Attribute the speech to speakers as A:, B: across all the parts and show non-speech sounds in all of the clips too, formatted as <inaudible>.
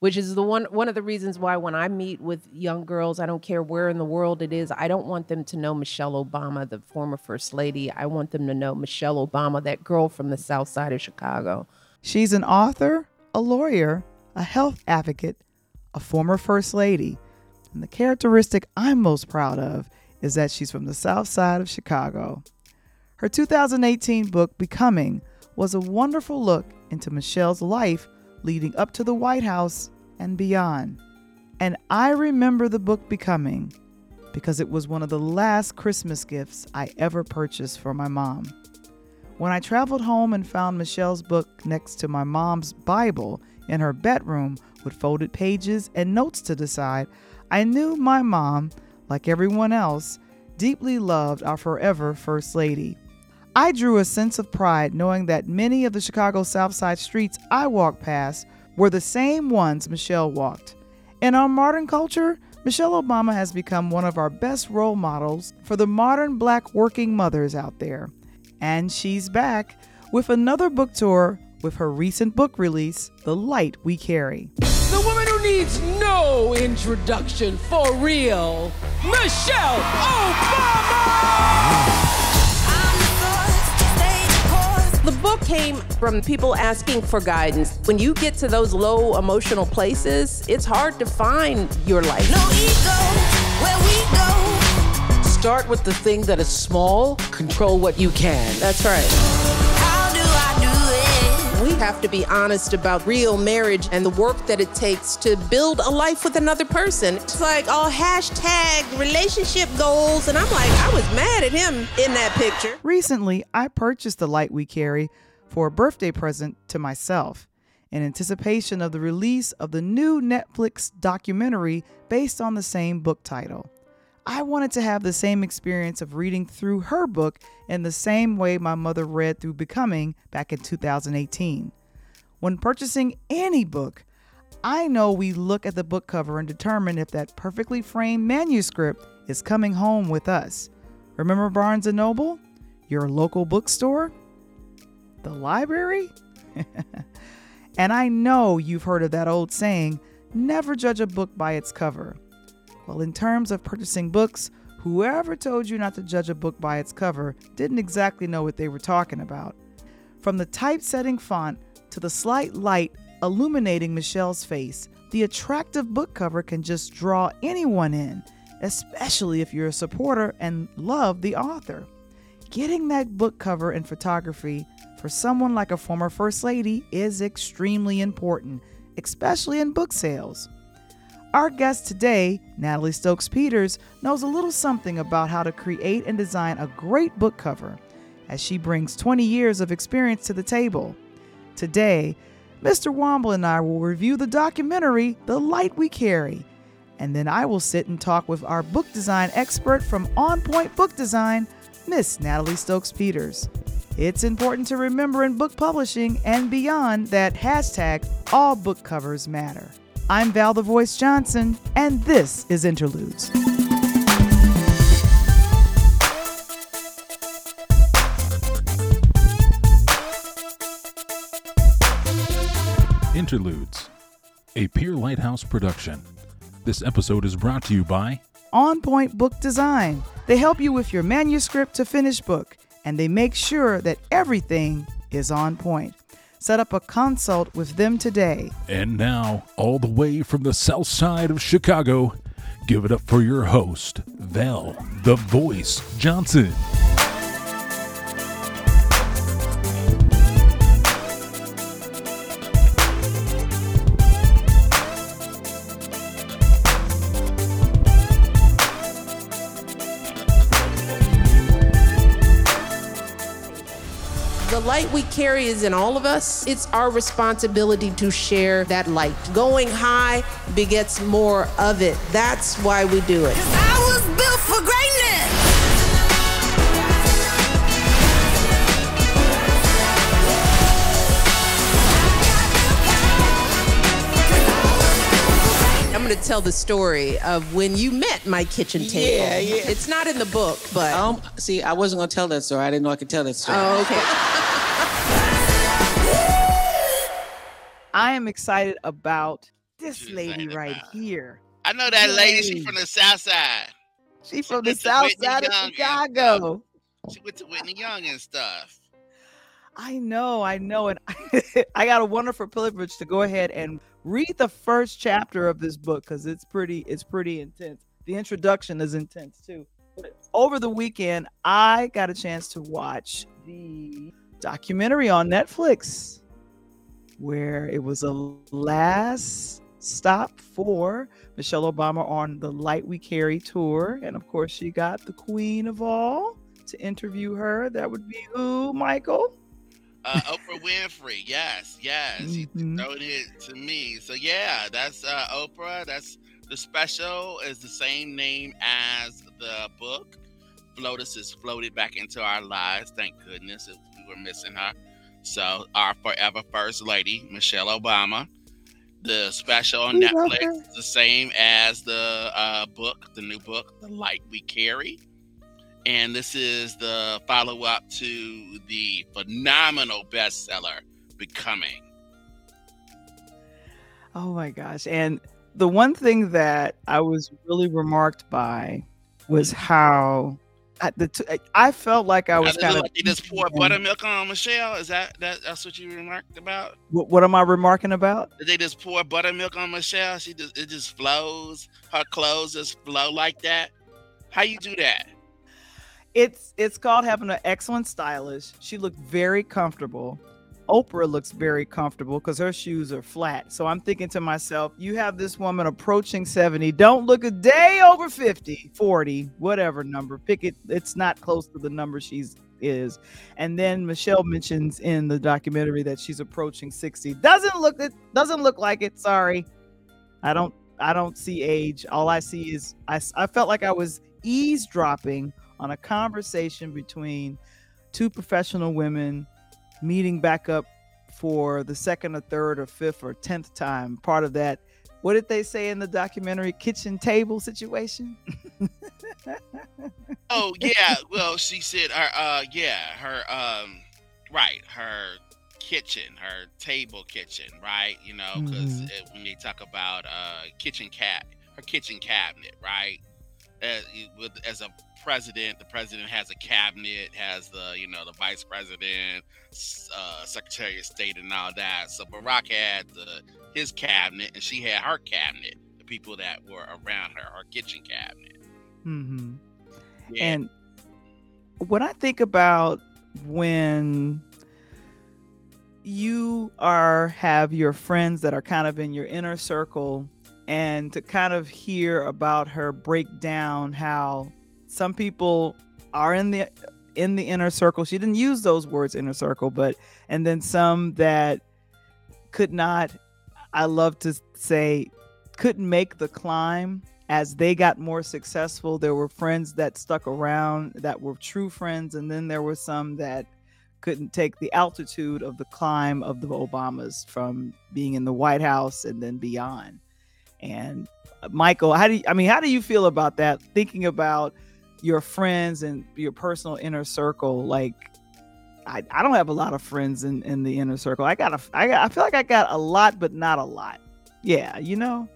A: which is the one one of the reasons why when I meet with young girls, I don't care where in the world it is, I don't want them to know Michelle Obama, the former first lady. I want them to know Michelle Obama, that girl from the south side of Chicago.
B: She's an author, a lawyer, a health advocate, a former first lady. And the characteristic I'm most proud of is that she's from the south side of Chicago. Her 2018 book, Becoming, was a wonderful look into Michelle's life leading up to the White House and beyond. And I remember the book Becoming because it was one of the last Christmas gifts I ever purchased for my mom. When I traveled home and found Michelle's book next to my mom's Bible in her bedroom with folded pages and notes to the side, I knew my mom, like everyone else, deeply loved our forever First Lady. I drew a sense of pride knowing that many of the Chicago South Side streets I walked past were the same ones Michelle walked. In our modern culture, Michelle Obama has become one of our best role models for the modern black working mothers out there. And she's back with another book tour with her recent book release, The Light We Carry.
C: The woman who needs no introduction for real, Michelle Obama!
A: The book came from people asking for guidance. When you get to those low emotional places, it's hard to find your life.
D: No ego, where we go.
C: Start with the thing that is small, control what you can.
A: That's right. We have to be honest about real marriage and the work that it takes to build a life with another person. It's like all hashtag relationship goals, and I'm like, I was mad at him in that picture.
B: Recently, I purchased the light we carry for a birthday present to myself in anticipation of the release of the new Netflix documentary based on the same book title. I wanted to have the same experience of reading through her book in the same way my mother read through Becoming back in 2018. When purchasing any book, I know we look at the book cover and determine if that perfectly framed manuscript is coming home with us. Remember Barnes & Noble? Your local bookstore? The library? <laughs> and I know you've heard of that old saying, never judge a book by its cover. Well, in terms of purchasing books, whoever told you not to judge a book by its cover didn't exactly know what they were talking about. From the typesetting font to the slight light illuminating Michelle's face, the attractive book cover can just draw anyone in, especially if you're a supporter and love the author. Getting that book cover and photography for someone like a former First Lady is extremely important, especially in book sales. Our guest today, Natalie Stokes Peters, knows a little something about how to create and design a great book cover, as she brings 20 years of experience to the table. Today, Mr. Wamble and I will review the documentary, The Light We Carry, and then I will sit and talk with our book design expert from On Point Book Design, Miss Natalie Stokes Peters. It's important to remember in book publishing and beyond that hashtag all book covers matter. I'm Val the Voice Johnson, and this is Interludes.
E: Interludes, a Peer Lighthouse production. This episode is brought to you by
B: On Point Book Design. They help you with your manuscript to finish book, and they make sure that everything is on point. Set up a consult with them today.
E: And now, all the way from the south side of Chicago, give it up for your host, Val the Voice Johnson.
A: The light we carry is in all of us. It's our responsibility to share that light. Going high begets more of it. That's why we do it. Tell the story of when you met my kitchen table.
F: Yeah, yeah.
A: It's not in the book, but.
F: Um, see, I wasn't gonna tell that story. I didn't know I could tell that story.
A: Oh, okay. <laughs>
B: I am excited about this
G: She was
B: lady right
G: about-
B: here.
G: I know that lady. She
B: Yay.
G: from the South Side.
B: She from the south
G: Whitney
B: side of
G: Young and
B: Chicago.
G: She went to Whitney Young and stuff.
B: I know, I know, and <laughs> I got a wonderful privilege to go ahead and read the first chapter of this book because it's pretty, it's pretty intense. The introduction is intense too. But over the weekend, I got a chance to watch the documentary on Netflix, where it was a last stop for Michelle Obama on the Light We Carry tour, and of course, she got the queen of all to interview her. That would be who, Michael?
G: Uh, Oprah Winfrey. Yes, yes. She
B: Mhm.
G: throwed it to me. So yeah, that's uh, Oprah. That's the special is the same name as the book. Flotus is floated back into our lives. Thank goodness if we were missing her. So our forever first lady, Michelle Obama. The special on
B: We
G: Netflix the same as the uh, book, the new book, The Light We Carry. And this is the follow up to the phenomenal bestseller, Becoming.
B: Oh my gosh. And the one thing that I was really remarked by was how I, the t- I felt like I was kind of
G: like they just pour buttermilk on Michelle. Is that, that that's what you remarked about?
B: What, what am I remarking about?
G: Did they just pour buttermilk on Michelle? She just it just flows. Her clothes just flow like that. How you do that?
B: It's it's called having an excellent stylist. She looked very comfortable. Oprah looks very comfortable because her shoes are flat. So I'm thinking to myself, you have this woman approaching 70. Don't look a day over 50, 40, whatever number. Pick it. It's not close to the number she's is. And then Michelle mentions in the documentary that she's approaching 60. Doesn't look it doesn't look like it. Sorry. I don't I don't see age. All I see is I, I felt like I was eavesdropping on a conversation between two professional women meeting back up for the second or third or fifth or tenth time. Part of that, what did they say in the documentary? Kitchen table situation. <laughs>
G: Oh yeah, well she said her uh yeah, her um right, her kitchen, her table kitchen, right? You know, because
B: Mhm.
G: when they talk about uh kitchen cat, her kitchen cabinet, right? As, with as a president, the president has a cabinet, has the you know the vice president, uh, secretary of state, and all that. So Barack had the his cabinet, and she had her cabinet. The people that were around her, her kitchen cabinet.
B: Mm-hmm.
G: Yeah.
B: And when I think about when you are have your friends that are kind of in your inner circle and to kind of hear about her break down how some people are in the in the inner circle. She didn't use those words inner circle but and then some that could not i love to say couldn't make the climb. As they got more successful there were friends that stuck around that were true friends and then there were some that couldn't take the altitude of the climb of the obamas from being in the white house and then beyond and uh, michael how do you i mean how do you feel about that thinking about your friends and your personal inner circle like I, I don't have a lot of friends in, in the inner circle. I got a I got I feel like I got a lot, but not a lot. Yeah, you know.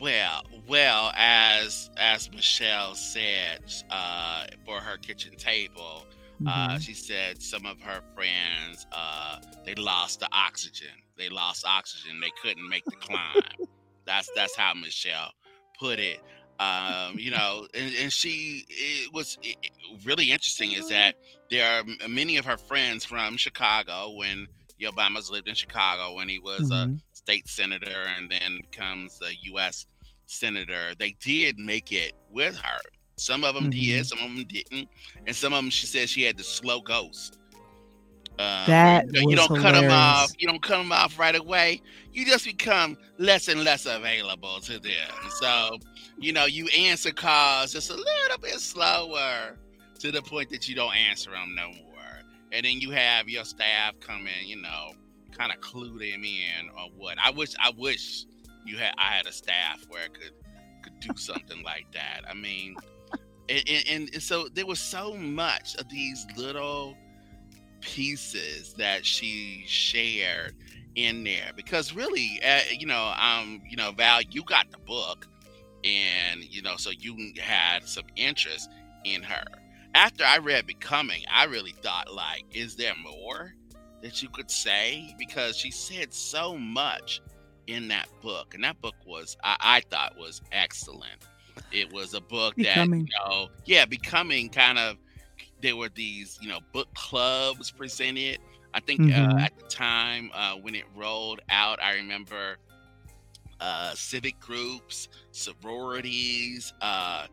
G: Well, well, as as Michelle said, uh, for her kitchen table, uh,
B: Mhm.
G: she said some of her friends uh, they lost the oxygen. They lost oxygen. They couldn't make the climb. that's that's how Michelle put it. Um, you know, and, and she it was it, really interesting is that there are many of her friends from Chicago when the Obamas lived in Chicago when he was a
B: Mhm.
G: state senator and then comes the U.S. senator. They did make it with her. Some of them did, some of them didn't, and some of them she said she had to slow ghost. Uh,
B: That
G: you, don't cut them off. You don't cut them off right away. You just become less and less available to them. So, you know, you answer calls just a little bit slower to the point that you don't answer them no more. And then you have your staff come in, you know, kind of clue them in or what. I wish I wish you had I had a staff where I could could do something like that. I mean, and, and, and so there was so much of these little pieces that she shared in there because really, uh, you know, um, you know, Val, you got the book, and you know, so you had some interest in her. After I read Becoming, I really thought, like, is there more that you could say? Because she said so much in that book, and that book was, I, I thought, was excellent. It was a book
B: Becoming.
G: that, you know, yeah, Becoming kind of. There were these, you know, book clubs presented. I think uh,
B: Mhm.
G: at the time uh, when it rolled out, I remember uh, civic groups, sororities, uh,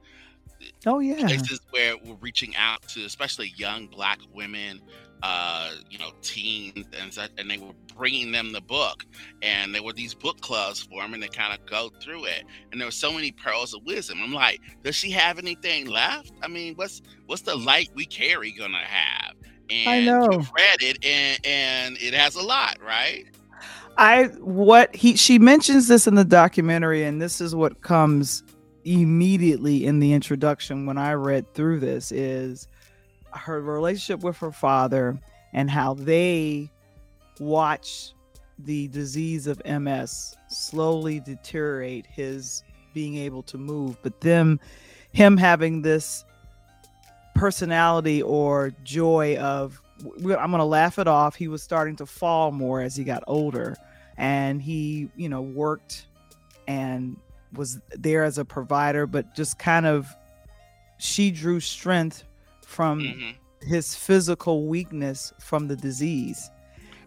B: Oh yeah.
G: places where we're reaching out to, especially young Black women, uh, you know, teens, and such, and they were bringing them the book, and there were these book clubs for them, and they kind of go through it, and there were so many pearls of wisdom. I'm like, does she have anything left? I mean, what's what's the light we carry gonna have? And
B: I know.
G: read it, and and it has a lot, right?
B: I what he she mentions this in the documentary, and this is what comes immediately in the introduction when I read through this is her relationship with her father and how they watch the disease of MS slowly deteriorate his being able to move, but them him having this personality or joy of I'm going to laugh it off. He was starting to fall more as he got older and he, you know, worked and was there as a provider, but just kind of she drew strength from
G: Mhm.
B: his physical weakness from the disease.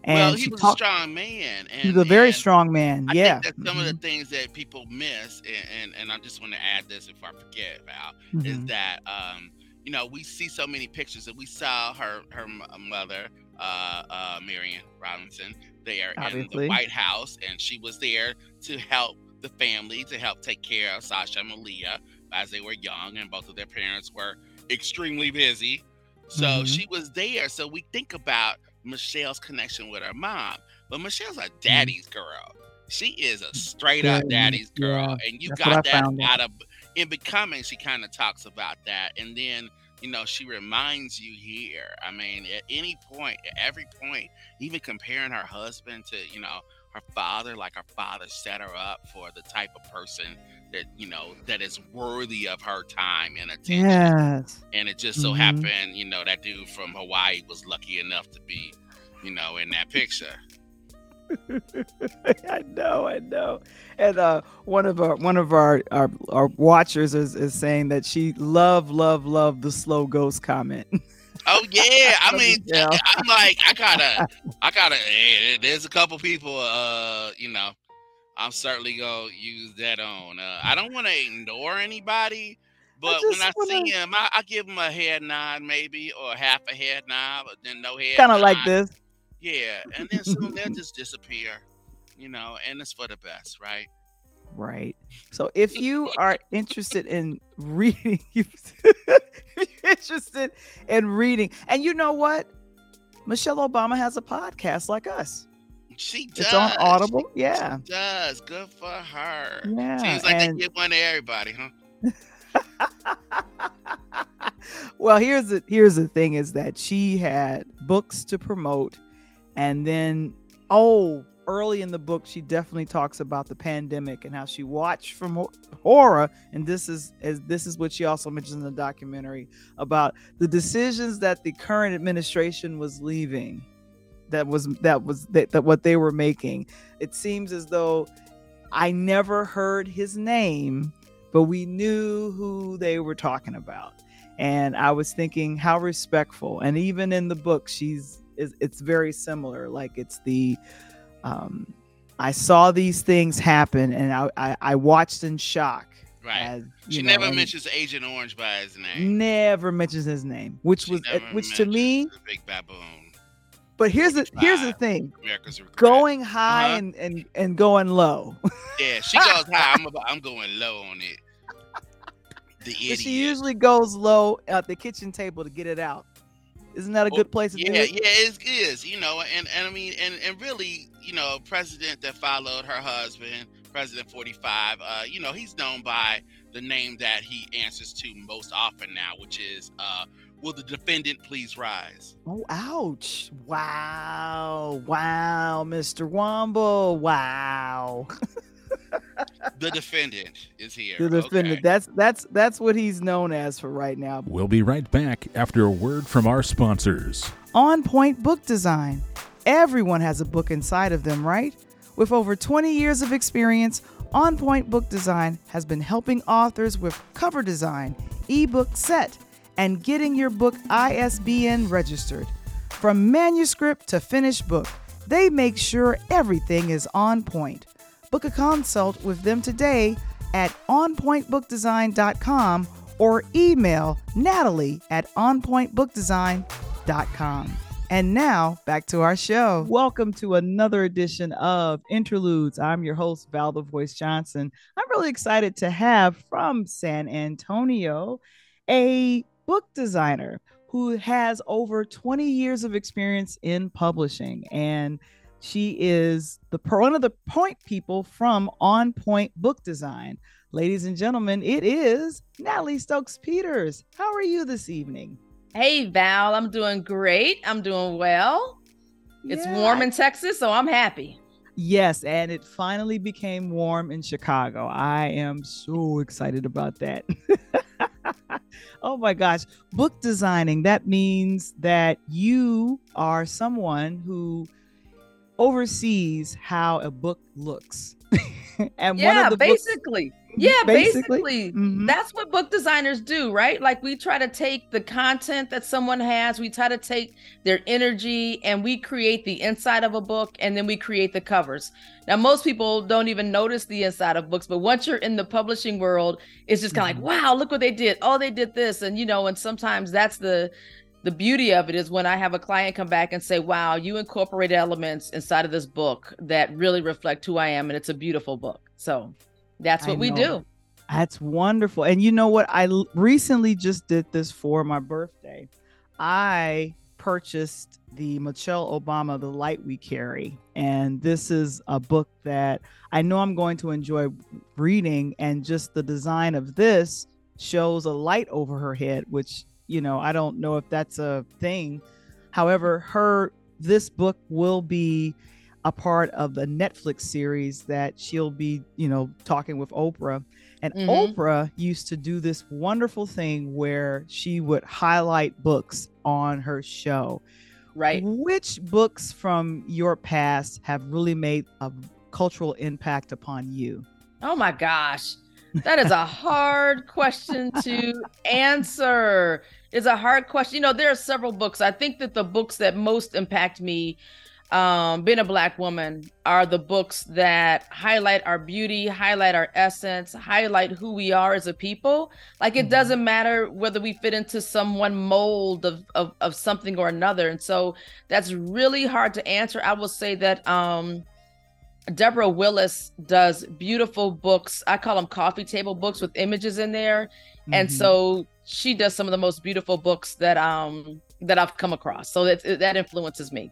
B: And
G: well, he was a strong man, and
B: he was a very strong man.
G: I
B: yeah.
G: think that some of the
B: Mhm.
G: things that people miss, and, and, and I just want to add this before I forget, Val, is
B: Mhm.
G: that um, you know we see so many pictures, that we saw her her mother, uh, uh, Marion Robinson, there in the White House, and she was there to help the family, to help take care of Sasha and Malia as they were young, and both of their parents were extremely busy. So
B: Mhm.
G: she was there. So we think about Michelle's connection with her mom, but Michelle's a daddy's girl. She is a straight up
B: Mm-hmm. Yeah,
G: daddy's girl, and you got that
B: out.
G: out of in becoming. She kind of talks about that, and then you know she reminds you here. I mean, at any point, at every point, even comparing her husband to you know her father, like her father set her up for the type of person that you know that is worthy of her time and attention
B: Yes.
G: and it just so
B: Mhm.
G: happened, you know, that dude from Hawaii was lucky enough to be, you know, in that picture. <laughs>
B: I know, I know. And uh, one of our one of our our, our watchers is, is saying that she love, love, love the slow ghost comment. <laughs>
G: Oh yeah, I mean,
B: Yeah. <laughs>
G: I'm like, I gotta, I gotta. eh, There's a couple people, uh, you know, I'm certainly gonna use that on. Uh, I don't want to ignore anybody, but when I
B: wanna-
G: see him, I, I give him a head nod maybe, or half a head nod, but then no head.
B: kind of like this.
G: Yeah, and then soon they'll just disappear, you know, and it's for the best, right?
B: Right. So if you are <laughs> interested in reading, <laughs> if you're interested in reading, and you know what? Michelle Obama has a podcast like us.
G: She does.
B: It's on
G: She
B: Audible. Yeah.
G: does. Good for her.
B: Yeah.
G: Seems like
B: and-
G: they give one to everybody, huh? <laughs>
B: well, here's the here's the thing is that she had books to promote, and then oh, early in the book, she definitely talks about the pandemic and how she watched from ho- horror, and this is as this is what she also mentions in the documentary about the decisions that the current administration was leaving. That was that was that, that what they were making. It seems as though I never heard his name, but we knew who they were talking about. And I was thinking how respectful. And even in the book, she's it's very similar. Like it's the um I saw these things happen and I I, I watched in shock.
G: Right.
B: As,
G: She
B: know,
G: never mentions Agent Orange by his name.
B: never mentions his name, which
G: She
B: was uh, which to me.
G: the Big Baboon.
B: But here's the here's the thing: going high
G: Uh-huh.
B: and, and and going low.
G: Yeah, she goes high. <laughs> I'm about, I'm going low on it. The
B: But
G: idiot.
B: she usually goes low at the kitchen table to get it out. Isn't that a
G: Well,
B: good place to do
G: yeah,
B: it?
G: yeah, it is. You know, and, and I mean, and, and really, you know, president that followed her husband, President 45. Uh, you know, he's known by the name that he answers to most often now, which is uh, Will the defendant please rise?
B: Oh, ouch. Wow. Wow, Mr. Wombo. Wow. <laughs>
G: The defendant is here.
B: The defendant.
G: Okay.
B: That's that's that's what he's known as for right now.
E: We'll be right back after a word from our sponsors.
B: On Point Book Design. Everyone has a book inside of them, right? With over 20 years of experience, On Point Book Design has been helping authors with cover design, ebook set, and getting your book ISBN registered. From manuscript to finished book, they make sure everything is on point. Book a consult with them today at onpointbookdesign.com or email Natalie at onpointbookdesign.com. And now back to our show. Welcome to another edition of Interludes. I'm your host, Val the Voice Johnson. I'm really excited to have from San Antonio a book designer who has over 20 years of experience in publishing. And she is the one of the point people from On Point Book Design. Ladies and gentlemen, it is Natalie Stokes Peters. How are you this evening?
H: Hey Val, I'm doing great. I'm doing well. It's warm in Texas, so I'm happy.
B: Yes, and it finally became warm in Chicago. I am so excited about that. <laughs> oh my gosh. Book designing, that means that you are someone who oversees how a book looks. <laughs> and one
H: yeah,
B: of the books-
H: basically. yeah,
B: Basically.
H: basically.
B: Mhm.
H: That's what book designers do, right? Like we try to take the content that someone has, we try to take their energy and we create the inside of a book and then we create the covers. Now, most people don't even notice the inside of books, but once you're in the publishing world, it's just kind of like, wow, look what they did. Oh, they did this. And you know, and sometimes that's the the beauty of it is when I have a client come back and say, "Wow, you incorporate elements inside of this book that really reflect who I am, and it's a beautiful book." So that's what we do.
B: That's wonderful. And you know what? I l- recently just did this for my birthday. I purchased the Michelle Obama, The Light We Carry. And this is a book that I know I'm going to enjoy reading. And just the design of this shows a light over her head, which, you know, I don't know if that's a thing. However, her this book will be a part of the Netflix series that she'll be, you know, talking with Oprah. And
H: Mhm.
B: Oprah used to do this wonderful thing where she would highlight books on her show.
H: Right.
B: Which books from your past have really made a cultural impact upon you?
H: Oh my gosh. That is a hard question to <laughs> answer. It's a hard question. You know, there are several books. I think that the books that most impact me, um, being a black woman, are the books that highlight our beauty, highlight our essence, highlight who we are as a people. Like it
B: Mhm.
H: doesn't matter whether we fit into some one mold of, of of something or another. And so that's really hard to answer. I will say that um Deborah Willis does beautiful books. I call them coffee table books with images in there. And
B: Mhm.
H: so she does some of the most beautiful books that um that I've come across. So that that influences me.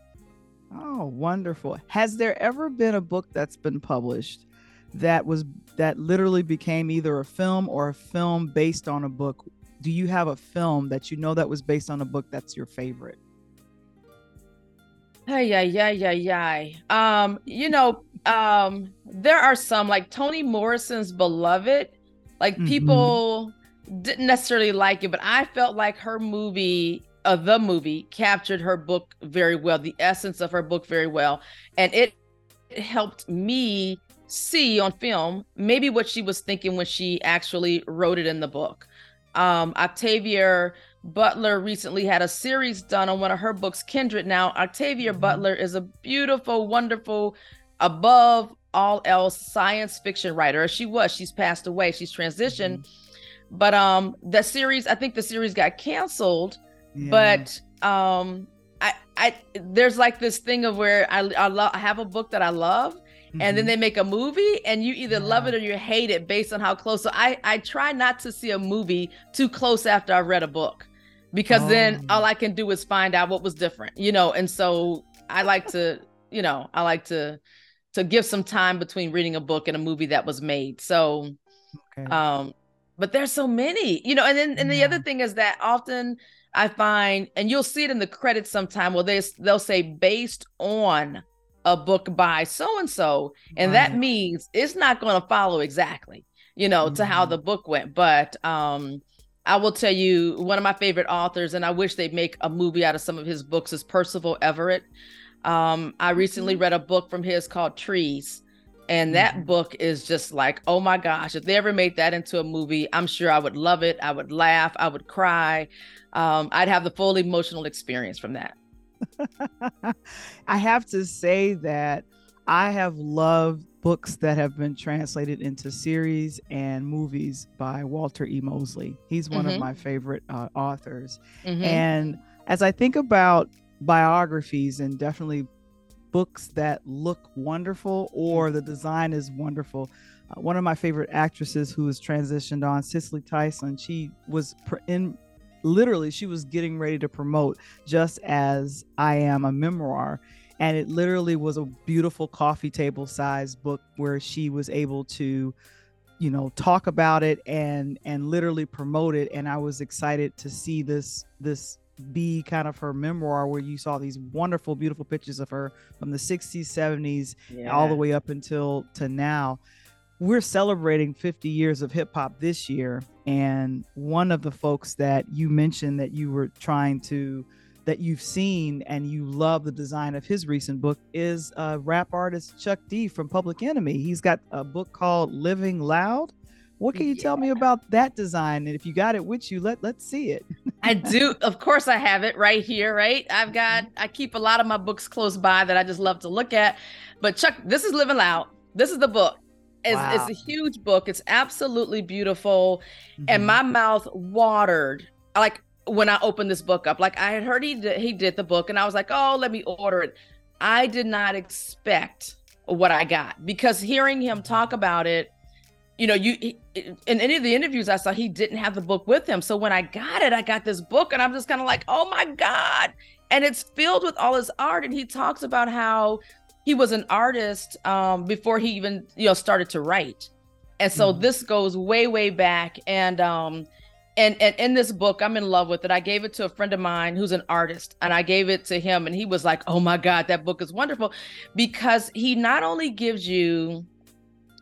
B: Oh, wonderful. Has there ever been a book that's been published that was that literally became either a film or a film based on a book? Do you have a film that you know that was based on a book that's your favorite?
H: Hey, yeah, yeah, yeah, yeah. Um, you know, um, there are some like Toni Morrison's Beloved. Like
B: Mhm.
H: people didn't necessarily like it, but I felt like her movie, uh, the movie, captured her book very well, the essence of her book very well, and it, it helped me see on film maybe what she was thinking when she actually wrote it in the book. Um, Octavia Butler recently had a series done on one of her books, Kindred. Now, Octavia
B: Mhm.
H: Butler is a beautiful, wonderful, above all else science fiction writer. She was. She's passed away. She's transitioned. But um, the series, I think the series got canceled.
B: Yeah.
H: But um, I, I, there's like this thing of where I, I, lo- I have a book that I love, and then
B: Mhm.
H: they make a movie and you either love it or you hate it based on how close so i i try not to see a movie too close after i've read a book because then
B: Oh.
H: all i can do is find out what was different you know and so i like to you know i like to to give some time between reading a book and a movie that was made so
B: Okay.
H: um but there's so many you know and then and the
B: Yeah.
H: other thing is that often I find, and you'll see it in the credits sometime. Well, they they'll say based on a book by so and so, and that means it's not going to follow exactly, you know, to how the book went. But um, I will tell you, one of my favorite authors, and I wish they'd make a movie out of some of his books, is Percival Everett. Um, I recently read a book from his called Trees. And that
B: Mhm.
H: book is just like, oh my gosh, if they ever made that into a movie, I'm sure I would love it. I would laugh, I would cry. Um, I'd have the full emotional experience from that. <laughs>
B: I have to say that I have loved books that have been translated into series and movies by Walter E. Mosley. He's one of
H: Mhm.
B: my favorite uh, authors.
H: Mhm.
B: And as I think about biographies and definitely books that look wonderful or the design is wonderful, uh, one of my favorite actresses who has transitioned on, Cicely Tyson, she was pr- in literally, she was getting ready to promote just as I am a memoir. And it literally was a beautiful coffee table size book where she was able to you know talk about it and and literally promote it and i was excited to see this this be kind of her memoir where you saw these wonderful beautiful pictures of her from the 60s 70s all the way up until to now we're celebrating 50 years of hip hop this year and one of the folks that you mentioned that you were trying to that you've seen and you love the design of his recent book is uh, rap artist Chuck D from Public Enemy. He's got a book called Living Loud. What can you tell me about that design? And if you got it with you, let let's see it. <laughs>
H: I do. Of course, I have it right here, right? I've got, I keep a lot of my books close by that I just love to look at. But Chuck, this is Living Loud. This is the book. It's,
B: Wow.
H: it's a huge book. It's absolutely beautiful. And
B: Mhm.
H: my mouth watered like when I opened this book up. Like I had heard he did, he did the book, and I was like, oh, let me order it. I did not expect what I got because hearing him talk about it, you know, you he- in any of the interviews I saw, he didn't have the book with him. So when I got it, I got this book, and I'm just kind of like, oh my god! And it's filled with all his art, and he talks about how he was an artist um, before he even you know started to write, and so
B: Mhm.
H: this goes way way back, and um, and and in this book, I'm in love with it. I gave it to a friend of mine who's an artist, and I gave it to him, and he was like, oh my god, that book is wonderful, because he not only gives you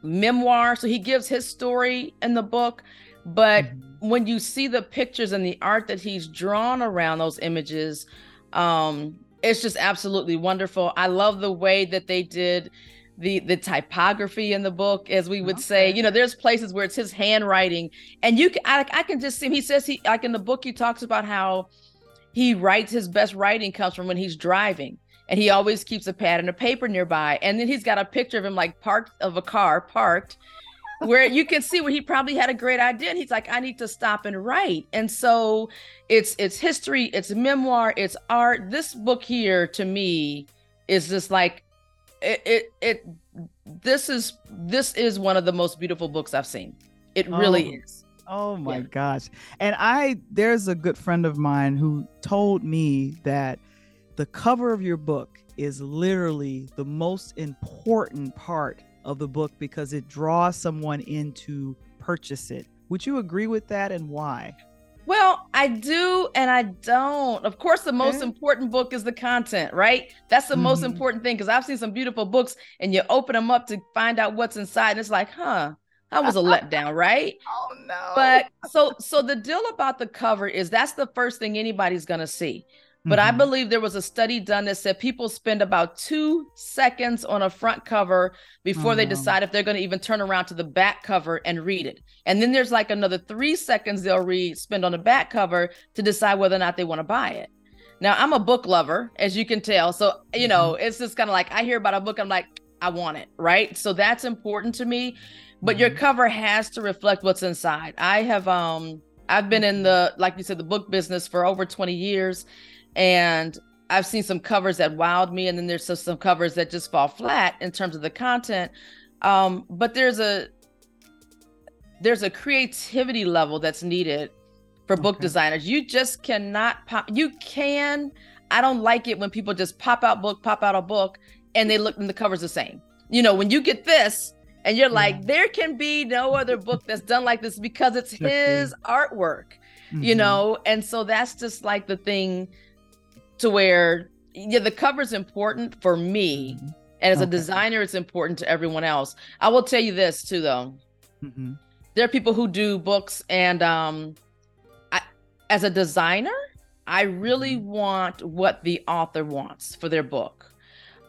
H: memoir. So he gives his story in the book, but
B: Mhm.
H: when you see the pictures and the art that he's drawn around those images, um, it's just absolutely wonderful. I love the way that they did the the typography in the book, as we would say. You know, there's places where it's his handwriting, and you can I, I can just see him. He says he like in the book he talks about how he writes his best writing comes from when he's driving and he always keeps a pad and a paper nearby and then he's got a picture of him like parked of a car parked where you can see where he probably had a great idea and he's like i need to stop and write and so it's it's history it's memoir it's art this book here to me is just like it it, it this is this is one of the most beautiful books i've seen it really
B: Oh.
H: is
B: Oh my
H: Yeah.
B: gosh. And I there's a good friend of mine who told me that the cover of your book is literally the most important part of the book because it draws someone in to purchase it. Would you agree with that and why?
H: Well, I do and I don't. Of course, the most
B: Okay.
H: important book is the content, right? That's the most
B: Mhm.
H: important thing because I've seen some beautiful books and you open them up to find out what's inside, and it's like, huh, that was a letdown, right? <laughs>
B: Oh no.
H: But so so the deal about the cover is that's the first thing anybody's gonna see. But I
B: Mhm.
H: believe there was a study done that said people spend about two seconds on a front cover before
B: Oh,
H: they decide if they're going to even turn around to the back cover and read it. And then there's like another three seconds they'll read, spend on the back cover to decide whether or not they want to buy it. Now, I'm a book lover, as you can tell. So, you know, it's just kind of like I hear about a book, I'm like, I want it, right? So that's important to me. But your
B: Mhm.
H: cover has to reflect what's inside. I have um I've been in the like you said the book business for over 20 years and I've seen some covers that wowed me and then there's some, covers that just fall flat in terms of the content. Um but there's a there's a creativity level that's needed for book
B: Okay.
H: designers. You just cannot pop you can I don't like it when people just pop out book, pop out a book and they look and the cover's the same. You know, when you get this and you're like, there can be no other book that's done like this because it's his artwork. you
B: Mhm.
H: know and so that's just like the thing to where yeah the cover is important for me
B: Mhm.
H: and as a designer it's important to everyone else. I will tell you this too though.
B: Mhm.
H: there are people who do books and um I, as a designer i really
B: Mm-hmm.
H: want what the author wants for their book.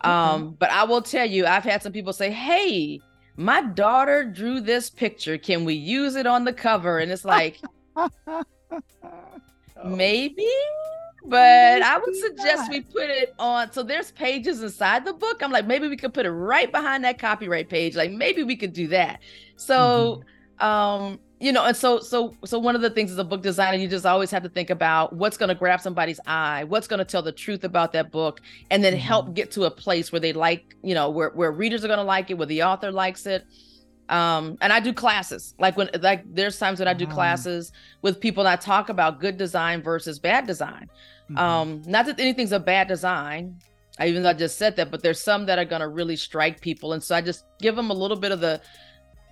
H: Um but i will tell you i've had some people say hey my daughter drew this picture. Can we use it on the cover? And it's like <laughs> maybe but i would suggest we put it on so there's pages inside the book. I'm like maybe we could put it right behind that copyright page. Like maybe we could do that. So um you know and so so so one of the things as a book designer you just always have to think about what's going to grab somebody's eye what's going to tell the truth about that book and then help get to a place where they like you know where, where readers are going to like it where the author likes it. Um and i do classes. Like when like there's times when i do
B: Wow.
H: classes with people and i talk about good design versus bad design
B: Mhm.
H: um not that anything's a bad design I, even though i just said that but there's some that are going to really strike people and so i just give them a little bit of the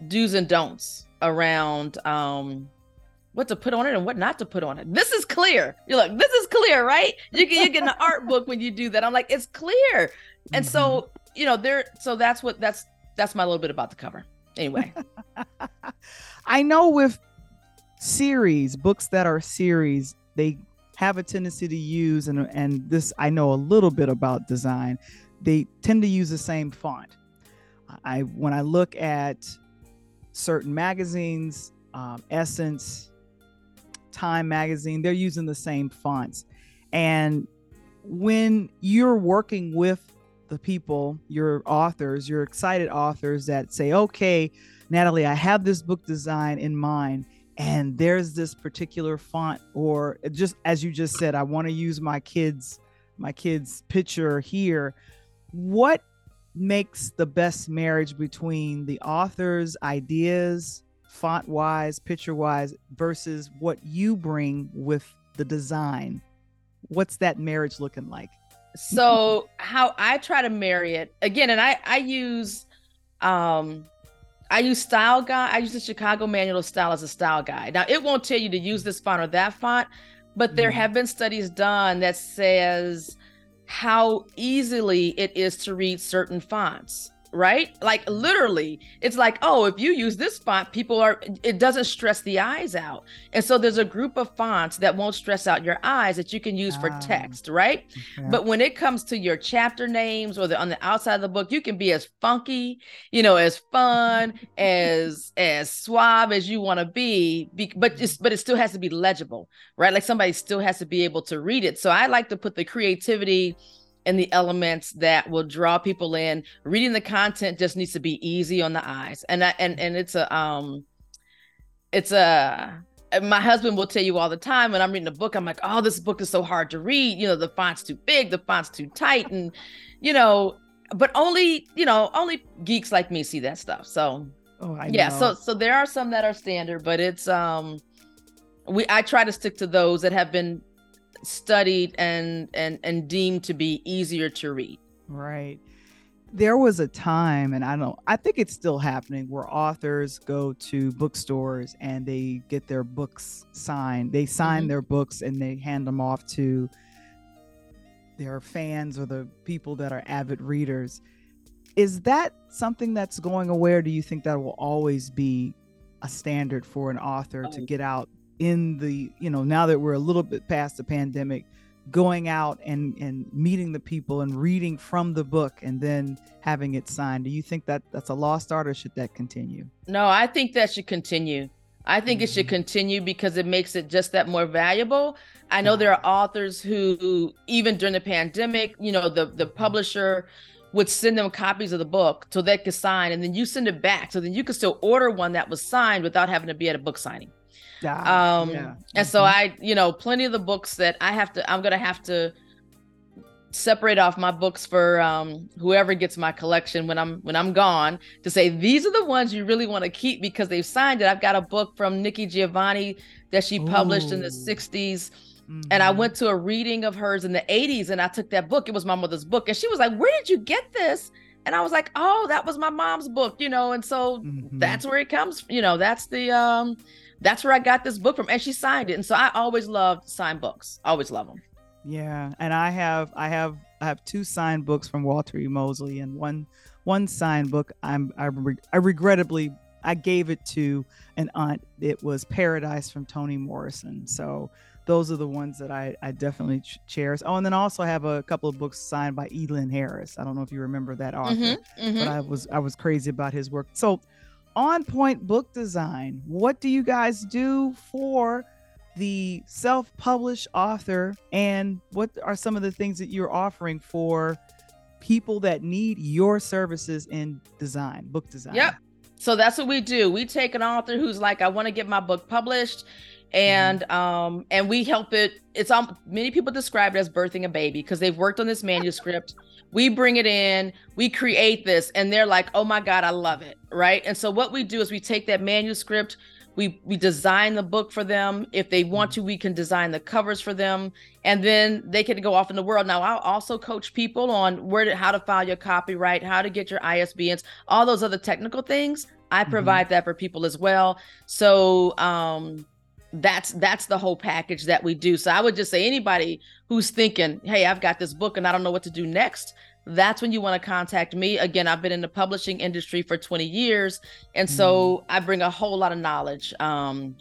H: do's and don'ts around um what to put on it and what not to put on it. This is clear. You're like, this is clear, right? You can you get an art book when you do that. I'm like, it's clear. And so, you know, there so that's what that's that's my little bit about the cover. Anyway. <laughs>
B: I know with series, books that are series, they have a tendency to use and and this I know a little bit about design. They tend to use the same font. I when I look at certain magazines, um, Essence, Time magazine, they're using the same fonts. And when you're working with the people, your authors, your excited authors that say, okay, Natalie, I have this book design in mind, and there's this particular font, or just as you just said, I want to use my kids, my kids' picture here. What makes the best marriage between the author's ideas, font wise, picture wise, versus what you bring with the design? What's that marriage looking like?
H: so how I try to marry it again, and I I use um I use style guide. I use the Chicago Manual of Style as a style guide. Now it won't tell you to use this font or that font, but there
B: Mhm.
H: have been studies done that says how easily it is to read certain fonts right like literally it's like oh if you use this font people are it doesn't stress the eyes out and so there's a group of fonts that won't stress out your eyes that you can use for
B: Ah.
H: text right but when it comes to your chapter names or the on the outside of the book, you can be as funky, you know, as fun, as <laughs> as suave as you want to be, be, but it's but it still has to be legible, right? Like somebody still has to be able to read it. So I like to put the creativity and the elements that will draw people in. Reading the content just needs to be easy on the eyes. And I, and and it's a um it's a my husband will tell you all the time when I'm reading a book, I'm like, oh, this book is so hard to read. You know, the font's too big, the font's too tight, and you know, but only, you know, only geeks like me see that stuff. So
B: Oh, I
H: yeah,
B: know.
H: so so there are some that are standard, but it's um we I try to stick to those that have been studied and and and deemed to be easier to read.
B: Right. There was a time, and I don't, I think it's still happening, where authors go to bookstores and they get their books signed. They sign
H: Mhm.
B: their books and they hand them off to their fans or the people that are avid readers. Is that something that's going away, or do you think that will always be a standard for an author to
H: Oh.
B: get out in the, you know, now that we're a little bit past the pandemic, going out and and meeting the people and reading from the book and then having it signed do you think that that's a lost art or should that continue
H: No, I think that should continue. I think it should
B: Mhm.
H: continue because it makes it just that more valuable. I know there are authors who, even during the pandemic, you know, the the publisher would send them copies of the book so they could sign, and then you send it back, so then you could still order one that was signed without having to be at a book signing.
B: Ah,
H: Um,
B: yeah.
H: and so
B: Mhm.
H: I, you know, plenty of the books that I have to, I'm gonna have to separate off my books for um whoever gets my collection when I'm when I'm gone to say these are the ones you really want to keep because they've signed it. I've got a book from Nikki Giovanni that she published in the
B: Ooh.
H: 60s and I
B: Mhm.
H: went to a reading of hers in the 80s and I took that book. It was my mother's book and she was like, "Where did you get this?" And I was like, "Oh, that was my mom's book, you know." And so
B: Mhm.
H: that's where it comes you know that's the um that's where I got this book from. And she signed it. And so I always loved signed books. Always love them.
B: Yeah, and I have I have I have two signed books from Walter E. Mosley and one one signed book. I'm I, re- I regrettably I gave it to an aunt. It was Paradise from Toni Morrison. So those are the ones that I, I definitely ch- cherish. Oh, and then also I have a couple of books signed by Elin Harris. I don't know if you remember that author,
H: Mhm, mhm.
B: but I was I was crazy about his work. So on point book design, what do you guys do for the self-published author and what are some of the things that you're offering for people that need your services in design, book design?
H: Yep. So that's what we do. We take an author who's like, I want to get my book published, and um, and we help it. It's um, many people describe it as birthing a baby because they've worked on this manuscript. We bring it in, we create this, and they're like, oh my god, I love it, right? And so what we do is we take that manuscript. We, we design the book for them. If they want to, we can design the covers for them, and then they can go off in the world. Now, I'll also coach people on where to, how to file your copyright, how to get your ISBNs, all those other technical things. I provide that for people as well. So um, that's that's the whole package that we do. So I would just say anybody who's thinking, "Hey, I've got this book and I don't know what to do next," that's when you want to contact me. Again, I've been in the publishing industry for 20 years, and so I bring a whole lot of knowledge, um,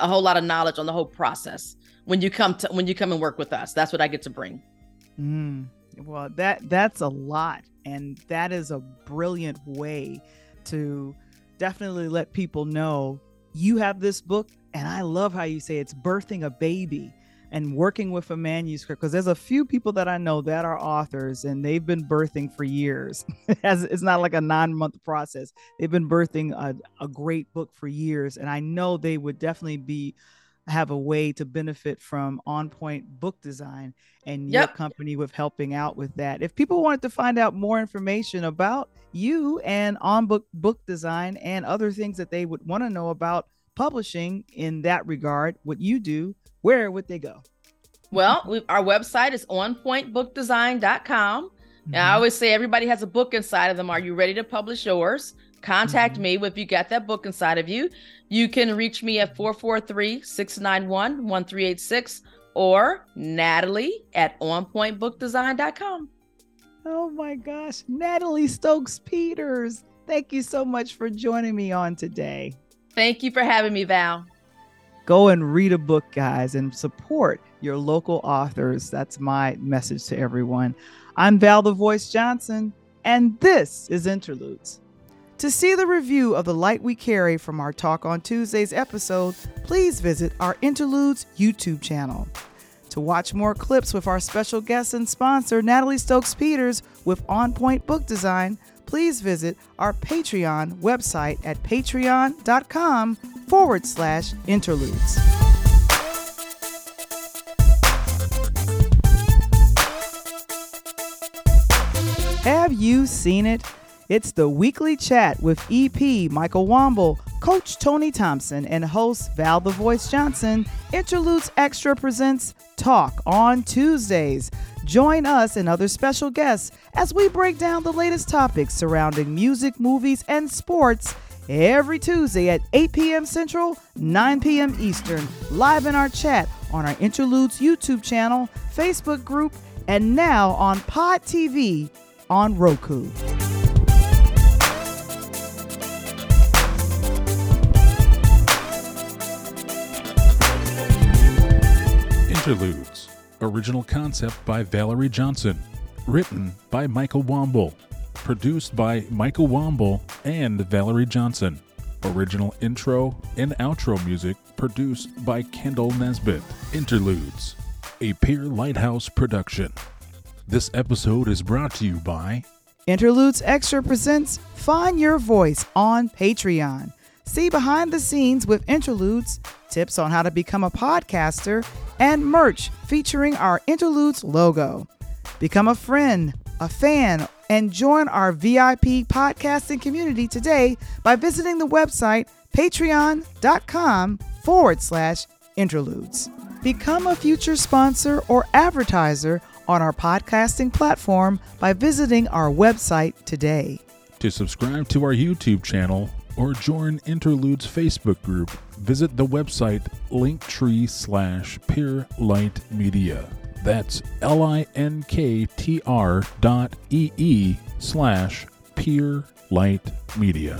H: a whole lot of knowledge on the whole process. When you come to when you come and work with us, that's what I get to bring.
B: Mm, well, that that's a lot, and that is a brilliant way to definitely let people know you have this book. And I love how you say it's birthing a baby and working with a manuscript because there's a few people that I know that are authors and they've been birthing for years. <laughs> It's not like a nine month process. They've been birthing a, a great book for years, and I know they would definitely be have a way to benefit from on point book design and your company with helping out with that. If people wanted to find out more information about you and on book book design and other things that they would want to know about publishing in that regard, what you do, where would they go?
H: Well, we, our website is onpointbookdesign.com. And I mm-hmm. always say everybody has a book inside of them. Are you ready to publish yours? Contact mm-hmm. me if you got that book inside of you. You can reach me at 443 691 1386 or Natalie at onpointbookdesign.com.
B: Oh my gosh, Natalie Stokes Peters. Thank you so much for joining me on today.
H: Thank you for having me, Val.
B: Go and read a book, guys, and support your local authors. That's my message to everyone. I'm Val the Voice Johnson, and this is Interludes. To see the review of the light we carry from our Talk on Tuesdays episode, please visit our Interludes YouTube channel. To watch more clips with our special guest and sponsor, Natalie Stokes Peters, with On Point Book Design, please visit our Patreon website at patreon.com forward slash interludes. Have you seen it? It's the weekly chat with EP Michael Wamble, Coach Tony Thompson, and host Val the Voice Johnson. Interludes Extra presents Talk on Tuesdays. Join us and other special guests as we break down the latest topics surrounding music, movies, and sports every Tuesday at 8 p.m. Central, 9 p.m. Eastern, live in our chat on our Interludes YouTube channel, Facebook group, and now on Pod TV on Roku.
E: Interludes. Original concept by Valerie Johnson. Written by Michael Wamble. Produced by Michael Wamble and Valerie Johnson. Original intro and outro music produced by Kendall Nesbitt. Interludes. A Pier Lighthouse production. This episode is brought to you by
B: Interludes Extra presents Find Your Voice on Patreon. See behind the scenes with Interludes, tips on how to become a podcaster, and merch featuring our Interludes logo. Become a friend, a fan, and join our VIP podcasting community today by visiting the website patreon.com forward slash interludes. Become a future sponsor or advertiser on our podcasting platform by visiting our website today.
E: To subscribe to our YouTube channel, or join Interlude's Facebook group, visit the website linktree slash Peer Light Media. That's L I N K T R dot E E slash Peer Light Media.